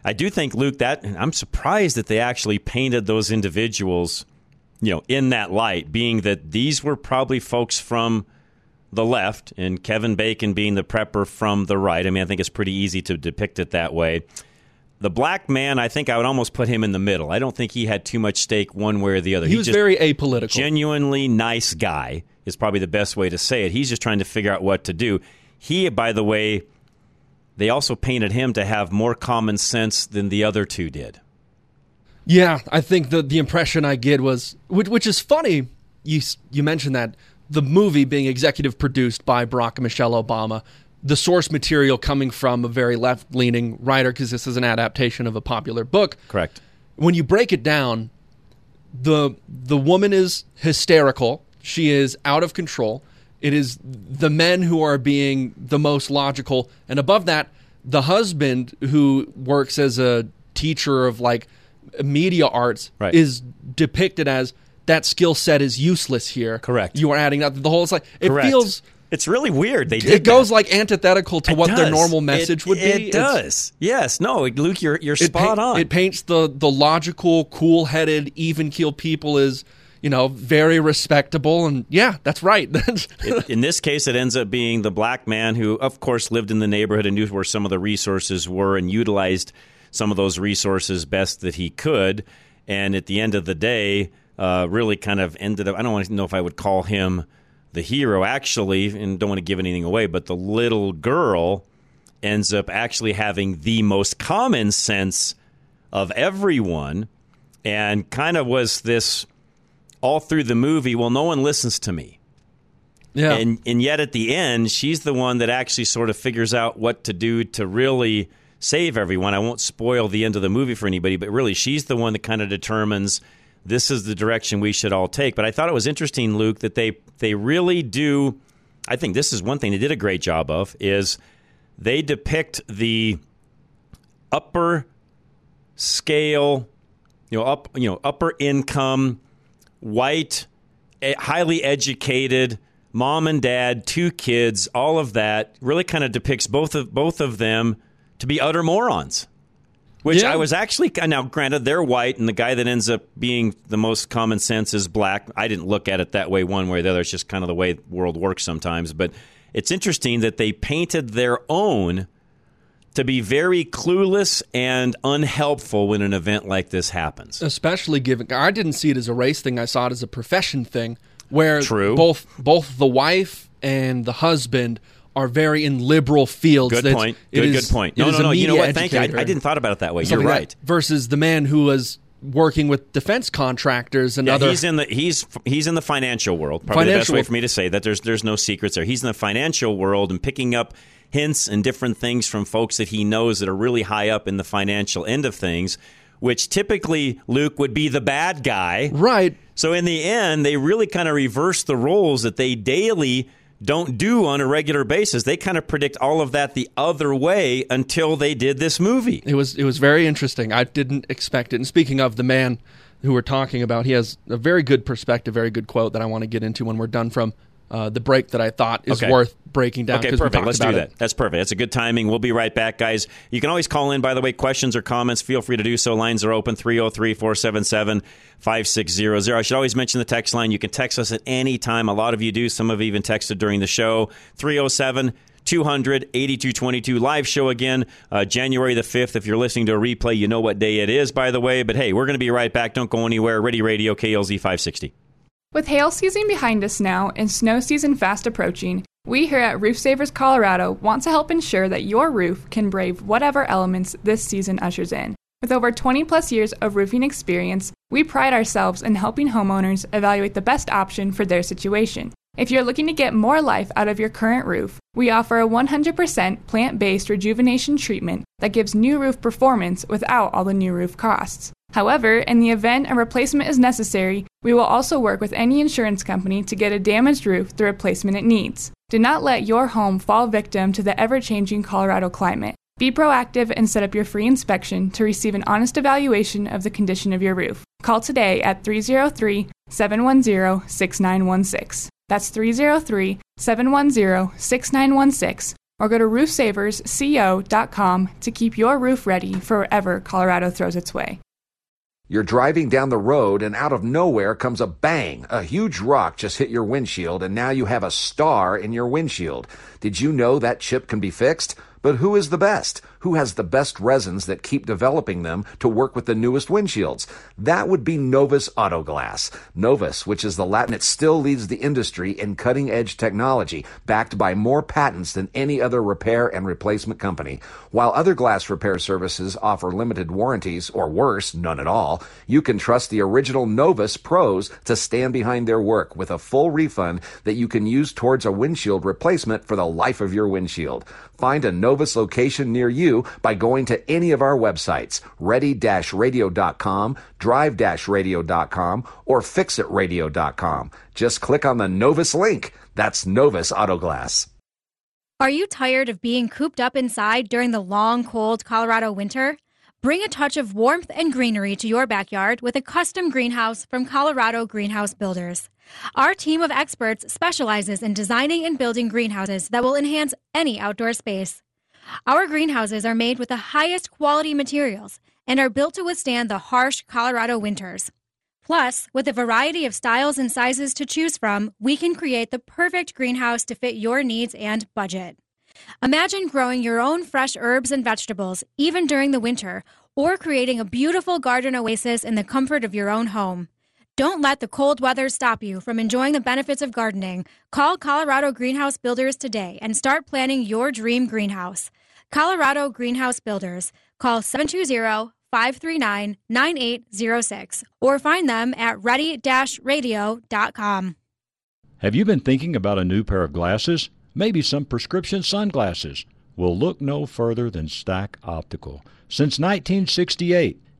I do think Luke that I'm surprised that they actually painted those individuals, you know, in that light, being that these were probably folks from the left and Kevin Bacon being the prepper from the right. I mean, I think it's pretty easy to depict it that way. The black man, I think I would almost put him in the middle. I don't think he had too much stake one way or the other. He was very apolitical. genuinely nice guy is probably the best way to say it. He's just trying to figure out what to do. He, by the way, they also painted him to have more common sense than the other two did. Yeah, I think the the impression I get was, which, which is funny. You you mentioned that the movie being executive produced by Barack and Michelle Obama, the source material coming from a very left leaning writer because this is an adaptation of a popular book. Correct. When you break it down, the the woman is hysterical. She is out of control. It is the men who are being the most logical, and above that, the husband who works as a teacher of like media arts Right. is depicted as that skill set is useless here. Correct. You are adding that the whole. It's like it Correct. feels. It's really weird. They did It goes that. like antithetical to It what their normal message It- would be. It It's- does. Yes. No, Luke, you're you're spot on. It paints the the logical, cool headed, even keeled people as you know very respectable, and yeah, that's right. It- in this case, it ends up being the black man who, of course, lived in the neighborhood and knew where some of the resources were and utilized some of those resources best that he could. And at the end of the day, uh, really kind of ended up. I don't want to know if I would call him the hero, actually, and don't want to give anything away, but the little girl ends up actually having the most common sense of everyone and kind of was this all through the movie well no one listens to me yeah. and and yet at the end, she's the one that actually sort of figures out what to do to really save everyone. I won't spoil the end of the movie for anybody, but really she's the one that kind of determines this is the direction we should all take. But I thought it was interesting, Luke, that they they really do I think this is one thing they did a great job of is they depict the upper scale, you know, up you know, upper income, white, highly educated, mom and dad, two kids, all of that really kind of depicts both of both of them to be utter morons. Which Yeah. I was actually now granted they're white and the guy that ends up being the most common sense is black. I didn't look at it that way one way or the other. It's just kind of the way the world works sometimes. But it's interesting that they painted their own to be very clueless and unhelpful when an event like this happens. especially given I didn't see it as a race thing. I saw it as a profession thing, where True. both both the wife and the husband are very in liberal fields. Good That's- point. Good, is- good point. No, no, no. You know what? Thank you. I. I didn't thought about it that way. You're right. that. Versus the man who was working with defense contractors and Yeah, other. he's in the he's he's in the financial world. Probably the best Financial way for me to say that. There's there's no secrets there. He's in the financial world and picking up hints and different things from folks that he knows that are really high up in the financial end of things, which typically Luke would be the bad guy. right. So in the end, they really kind of reverse the roles that they daily don't do on a regular basis. They kind of predict all of that the other way until they did this movie. It was it was very interesting. I didn't expect it. And speaking of the man who we're talking about, he has a very good perspective, very good quote that I want to get into when we're done from uh, the break that I thought is Okay. worth breaking down. Okay, perfect. Let's do that. it. That's perfect. That's a good timing. We'll be right back, guys. You can always call in, by the way, questions or comments. Feel free to do so. Lines are open 303 477 5600. I should always mention the text line. You can text us at any time. A lot of you do. Some have even texted during the show. 307 200 8222. Live show again, uh, January the 5th. If you're listening to a replay, you know what day it is, by the way. But hey, we're going to be right back. Don't go anywhere. Ready Radio, KLZ 560. With hail season behind us now and snow season fast approaching, we here at Roof Savers Colorado want to help ensure that your roof can brave whatever elements this season ushers in. With over 20 plus years of roofing experience, we pride ourselves in helping homeowners evaluate the best option for their situation. If you're looking to get more life out of your current roof, we offer a 100% plant based rejuvenation treatment that gives new roof performance without all the new roof costs. However, in the event a replacement is necessary, we will also work with any insurance company to get a damaged roof the replacement it needs. Do not let your home fall victim to the ever changing Colorado climate. Be proactive and set up your free inspection to receive an honest evaluation of the condition of your roof. Call today at 303 710 6916. That's 303 710 6916. Or go to roofsaversco.com to keep your roof ready for wherever Colorado throws its way. You're driving down the road and out of nowhere comes a bang. A huge rock just hit your windshield and now you have a star in your windshield. Did you know that chip can be fixed? But who is the best? Who has the best resins that keep developing them to work with the newest windshields? That would be Novus Auto Glass. Novus, which is the Latin, it still leads the industry in cutting edge technology, backed by more patents than any other repair and replacement company. While other glass repair services offer limited warranties, or worse, none at all, you can trust the original Novus pros to stand behind their work with a full refund that you can use towards a windshield replacement for the life of your windshield. Find a Novus location near you by going to any of our websites, ready-radio.com, drive-radio.com, or fixitradio.com. Just click on the Novus link. That's Novus Auto Glass. Are you tired of being cooped up inside during the long, cold Colorado winter? Bring a touch of warmth and greenery to your backyard with a custom greenhouse from Colorado Greenhouse Builders. Our team of experts specializes in designing and building greenhouses that will enhance any outdoor space. Our greenhouses are made with the highest quality materials and are built to withstand the harsh Colorado winters. Plus, with a variety of styles and sizes to choose from, we can create the perfect greenhouse to fit your needs and budget. Imagine growing your own fresh herbs and vegetables, even during the winter, or creating a beautiful garden oasis in the comfort of your own home. Don't let the cold weather stop you from enjoying the benefits of gardening. Call Colorado Greenhouse Builders today and start planning your dream greenhouse. Colorado Greenhouse Builders. Call 720 539 9806 or find them at ready radio.com. Have you been thinking about a new pair of glasses? maybe some prescription sunglasses. We'll look no further than Stack Optical. Since 1968,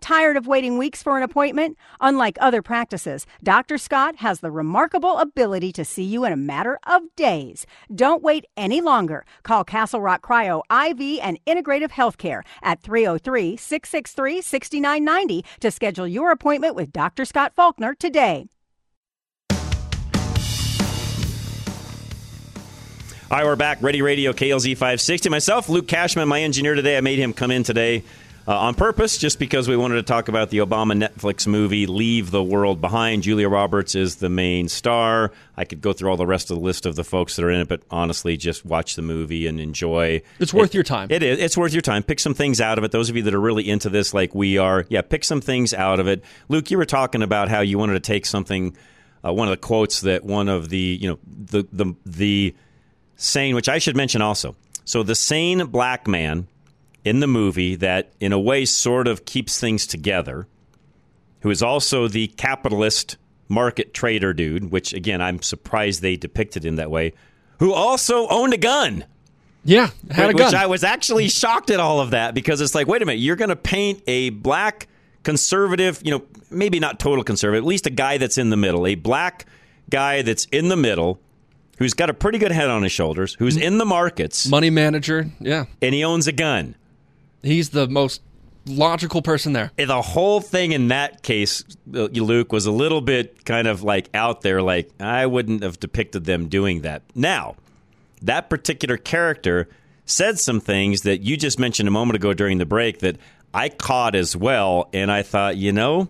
Tired of waiting weeks for an appointment? Unlike other practices, Dr. Scott has the remarkable ability to see you in a matter of days. Don't wait any longer. Call Castle Rock Cryo IV and Integrative Healthcare at 303 663 6990 to schedule your appointment with Dr. Scott Faulkner today. Right, we're back. Ready Radio KLZ 560. Myself, Luke Cashman, my engineer today. I made him come in today uh, on purpose, just because we wanted to talk about the Obama Netflix movie "Leave the World Behind." Julia Roberts is the main star. I could go through all the rest of the list of the folks that are in it, but honestly, just watch the movie and enjoy. It's worth it, your time. It is. It's worth your time. Pick some things out of it. Those of you that are really into this, like we are, yeah, pick some things out of it. Luke, you were talking about how you wanted to take something. Uh, one of the quotes that one of the you know the the the saying, which I should mention also. So the sane black man in the movie that, in a way, sort of keeps things together, who is also the capitalist market trader dude, which, again, I'm surprised they depicted him that way, who also owned a gun. Yeah, had a gun. Which I was actually shocked at all of that because it's like, wait a minute, you're going to paint a black conservative, you know, maybe not total conservative, at least a guy that's in the middle, a black guy that's in the middle who's got a pretty good head on his shoulders, who's mm-hmm. in the markets, money manager, yeah, and he owns a gun. He's the most logical person there. The whole thing in that case, uh, Luke, was a little bit kind of like out there. Like I wouldn't have depicted them doing that. Now, that particular character said some things that you just mentioned a moment ago during the break that I caught as well, and I thought, you know,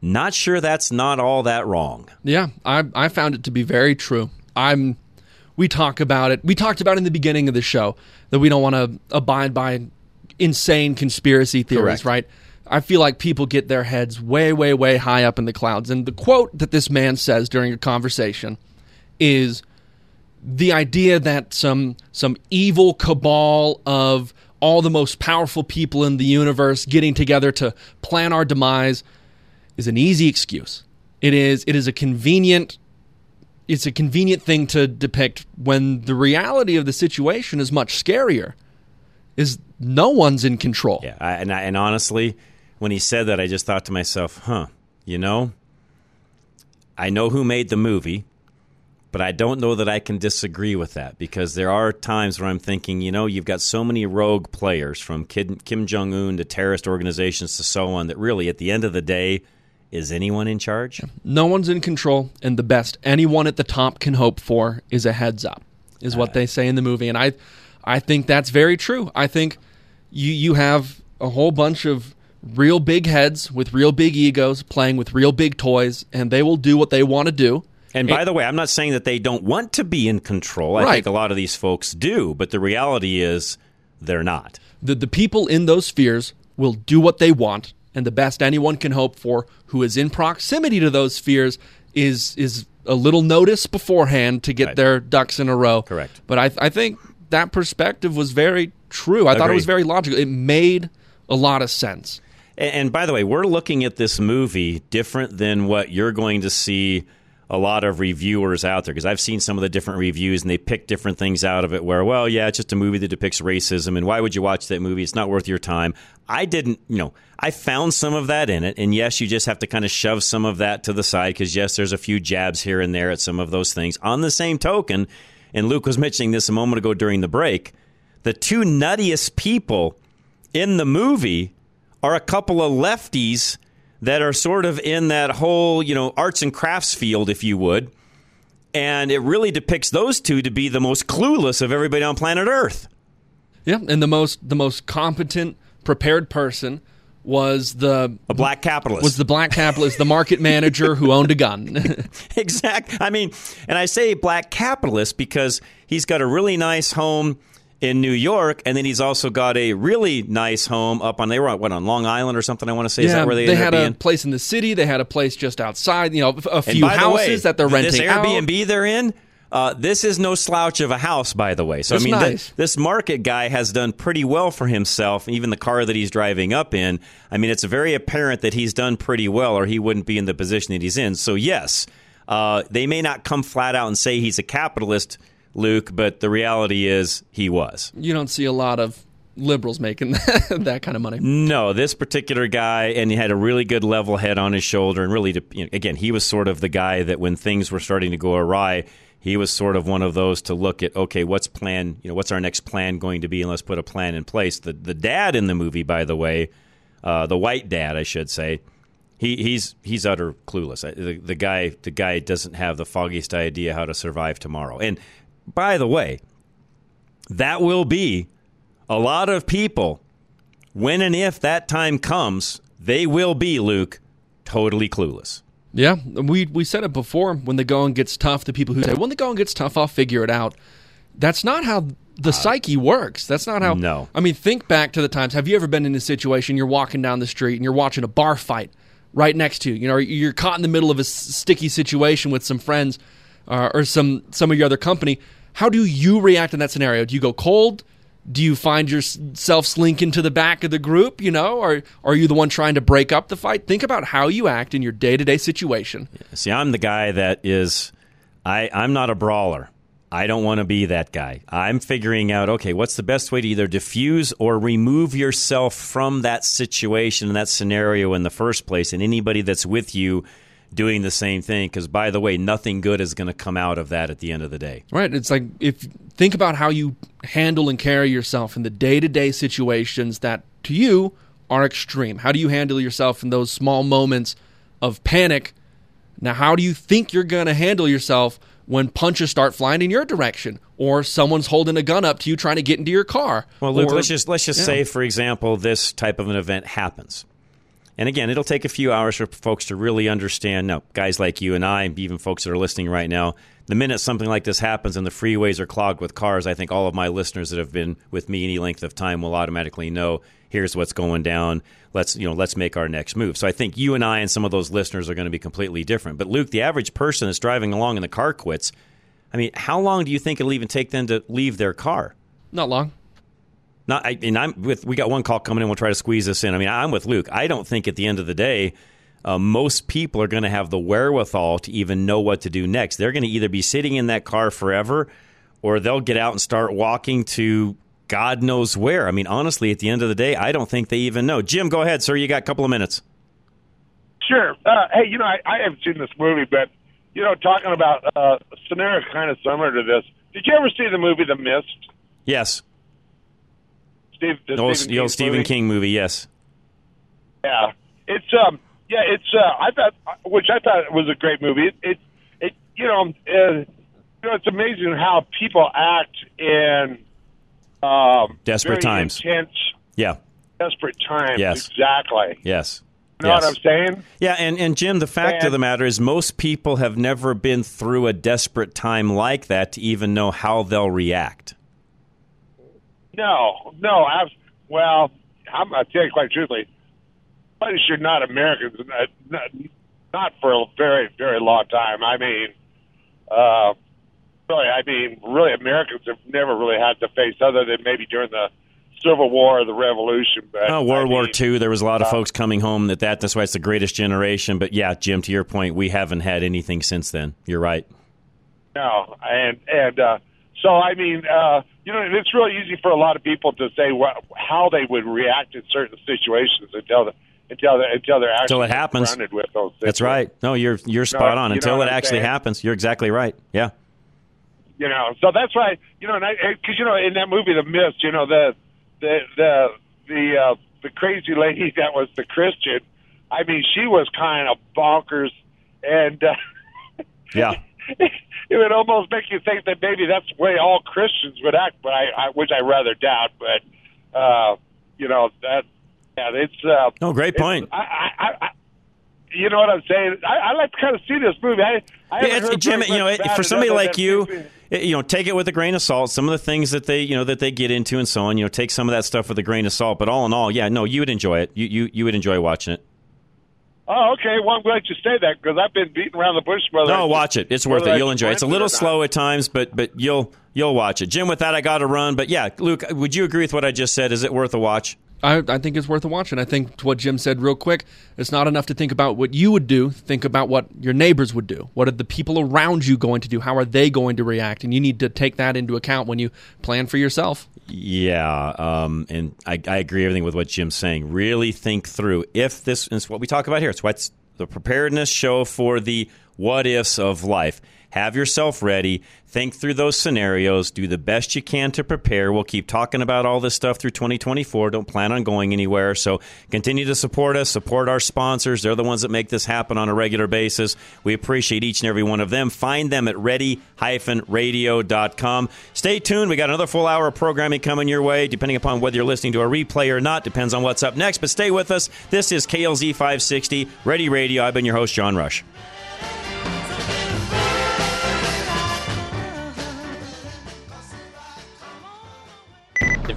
not sure that's not all that wrong. Yeah, I I found it to be very true. I'm. We talk about it. We talked about in the beginning of the show that we don't want to abide by insane conspiracy theories, Correct. right? I feel like people get their heads way, way, way high up in the clouds. And the quote that this man says during a conversation is the idea that some some evil cabal of all the most powerful people in the universe getting together to plan our demise is an easy excuse. It is it is a convenient it's a convenient thing to depict when the reality of the situation is much scarier. Is no one's in control. Yeah, I, and I, and honestly, when he said that, I just thought to myself, "Huh, you know, I know who made the movie, but I don't know that I can disagree with that because there are times where I'm thinking, you know, you've got so many rogue players from Kim, Kim Jong Un to terrorist organizations to so on that really, at the end of the day, is anyone in charge? No one's in control, and the best anyone at the top can hope for is a heads up, is what uh, they say in the movie. And I, I think that's very true. I think you you have a whole bunch of real big heads with real big egos playing with real big toys, and they will do what they want to do. And by the way, I'm not saying that they don't want to be in control. I Right. think a lot of these folks do, but the reality is they're not. the, the people in those spheres will do what they want, and the best anyone can hope for who is in proximity to those spheres is is a little notice beforehand to get their ducks in a row. Correct. But I, I think that perspective was very true. I thought it was very logical. It made a lot of sense. And, and by the way, we're looking at this movie different than what you're going to see a lot of reviewers out there because I've seen some of the different reviews and they pick different things out of it where, well, yeah, it's just a movie that depicts racism and why would you watch that movie? It's not worth your time. I didn't, you know, I found some of that in it. And yes, you just have to kind of shove some of that to the side because, yes, there's a few jabs here and there at some of those things. On the same token, and Luke was mentioning this a moment ago during the break, the two nuttiest people in the movie are a couple of lefties that are sort of in that whole, you know, arts and crafts field, if you would. And it really depicts those two to be the most clueless of everybody on planet Earth. Yeah, and the most the most competent, prepared person was the A black capitalist. was the black capitalist, the market manager who owned a gun. exact. I mean, and I say black capitalist because he's got a really nice home in New York, and then he's also got a really nice home up on they were on, what on Long Island or something. I want to say is that where they, they had a being? place in the city. They had a place just outside. You know, a few houses way, that they're renting This out. Airbnb they're in. Uh, this is no slouch of a house, by the way. So It's I mean, th- this market guy has done pretty well for himself. Even the car that he's driving up in. I mean, it's very apparent that he's done pretty well, or he wouldn't be in the position that he's in. So yes, uh, they may not come flat out and say he's a capitalist, Luke, but the reality is he was. You don't see a lot of liberals making that, that kind of money. No, this particular guy, and he had a really good level head on his shoulder, and really, to, you know, again, he was sort of the guy that when things were starting to go awry, he was sort of one of those to look at, okay, what's plan, you know, what's our next plan going to be, and let's put a plan in place. The the dad in the movie, by the way, uh, the white dad, I should say, he he's he's utter clueless. The, the guy the guy doesn't have the foggiest idea how to survive tomorrow. And by the way, that will be a lot of people when and if that time comes, they will be, Luke, totally clueless. Yeah, we we said it before. When the going gets tough, the people who say, "When the going gets tough, I'll figure it out." That's not how the psyche works. That's not how. Uh, no. I mean, think back to the times. Have you ever been in a situation? You're walking down the street and you're watching a bar fight right next to you. You know, you're caught in the middle of a s- sticky situation with some friends uh, or some some of your other company. How do you react in that scenario? Do you go cold? Do you find yourself slinking to the back of the group, you know, or, are you the one trying to break up the fight? Think about how you act in your day to day situation. See, I'm the guy that is, I, I'm not a brawler. I don't want to be that guy. I'm figuring out, okay, what's the best way to either diffuse or remove yourself from that situation and that scenario in the first place, and anybody that's with you doing the same thing. Because, by the way, nothing good is going to come out of that at the end of the day. Right. It's like if think about how you handle and carry yourself in the day to day situations that to you are extreme. How do you handle yourself in those small moments of panic? Now, how do you think you're going to handle yourself when punches start flying in your direction, or someone's holding a gun up to you trying to get into your car? Well, Luke, Or- let's just let's just Yeah. say, for example, this type of an event happens, and again, it'll take a few hours for folks to really understand. No, guys like you and I, even folks that are listening right now, the minute something like this happens and the freeways are clogged with cars, I think all of my listeners that have been with me any length of time will automatically know here's what's going down. Let's you know, let's make our next move. So I think you and I and some of those listeners are going to be completely different. But Luke, the average person that's driving along and the car quits. I mean, how long do you think it'll even take them to leave their car? Not long. Not, I, and I'm with. We got one call coming in. We'll try to squeeze this in. I mean, I'm with Luke. I don't think at the end of the day, uh, most people are going to have the wherewithal to even know what to do next. They're going to either be sitting in that car forever or they'll get out and start walking to God knows where. I mean, honestly, at the end of the day, I don't think they even know. Jim, go ahead, sir. You got a couple of minutes. Sure. Uh, hey, you know, I, I haven't seen this movie, but you know, talking about uh, a scenario kind of similar to this. Did you ever see the movie The Mist? Yes. Steve, the old, Stephen the old King Stephen movie? King movie, yes. Yeah, it's um, yeah, it's uh, I thought, which I thought was a great movie. It, it, it you know, uh, you know, it's amazing how people act in um, Desperate times. intense, Yeah. desperate times. Yes. exactly. Yes. You know yes. what I'm saying? Yeah, and, and Jim, the fact of the matter is, most people have never been through a desperate time like that to even know how they'll react. No, no. I've, well, I'm gonna tell you quite truthfully, but you're not Americans, uh, not, not for a very, very long time. I mean, uh, really, I mean, really, Americans have never really had to face other than maybe during the Civil War or the Revolution. But Oh, World I War mean, II, there was a lot of uh, folks coming home that, that that's why it's the greatest generation. But yeah, Jim, to your point, we haven't had anything since then. You're right. No, and and uh, so I mean, uh, you know, it's really easy for a lot of people to say what, how they would react in certain situations until the until the, until they're actually Until it happens. confronted with those. That's right. No, you're you're spot on. you Until it actually saying? happens, you're exactly right. Yeah. You know, so that's why you know, because you know, in that movie, The Mist, you know, the the the the uh, the crazy lady that was the Christian. I mean, she was kind of bonkers, and uh, Yeah. it would almost make you think that maybe that's the way all Christians would act, but I, I which I rather doubt. But uh, you know that yeah, it's uh, No, great point. I, I, I, you know what I'm saying? I, I like to kind of see this movie. I, I Yeah, it's, Jim, you know, it, for somebody like you, it- you know, take it with a grain of salt. Some of the things that they, you know, that they get into and so on, you know, take some of that stuff with a grain of salt. But all in all, yeah, no, you would enjoy it. You you, you would enjoy watching it. Oh, okay. Well, I'm glad you say that because I've been beating around the bush. brother. No, watch it. It's worth it. You'll enjoy it. It's a little slow at times, but but you'll you'll watch it. Jim, with that, I got to run. But yeah, Luke, would you agree with what I just said? Is it worth a watch? I, I think it's worth a watch. And I think what Jim said real quick, it's not enough to think about what you would do. Think about what your neighbors would do. What are the people around you going to do? How are they going to react? And you need to take that into account when you plan for yourself. Yeah, um, and I, I agree everything with what Jim's saying. Really think through if this is what we talk about here. It's what's the preparedness show for the what ifs of life. Have yourself ready. Think through those scenarios. Do the best you can to prepare. We'll keep talking about all this stuff through 2024. Don't plan on going anywhere. So continue to support us, support our sponsors. They're the ones that make this happen on a regular basis. We appreciate each and every one of them. Find them at ready-radio.com. Stay tuned. We got another full hour of programming coming your way, depending upon whether you're listening to a replay or not. Depends on what's up next. But stay with us. This is KLZ 560 Ready Radio. I've been your host, John Rush.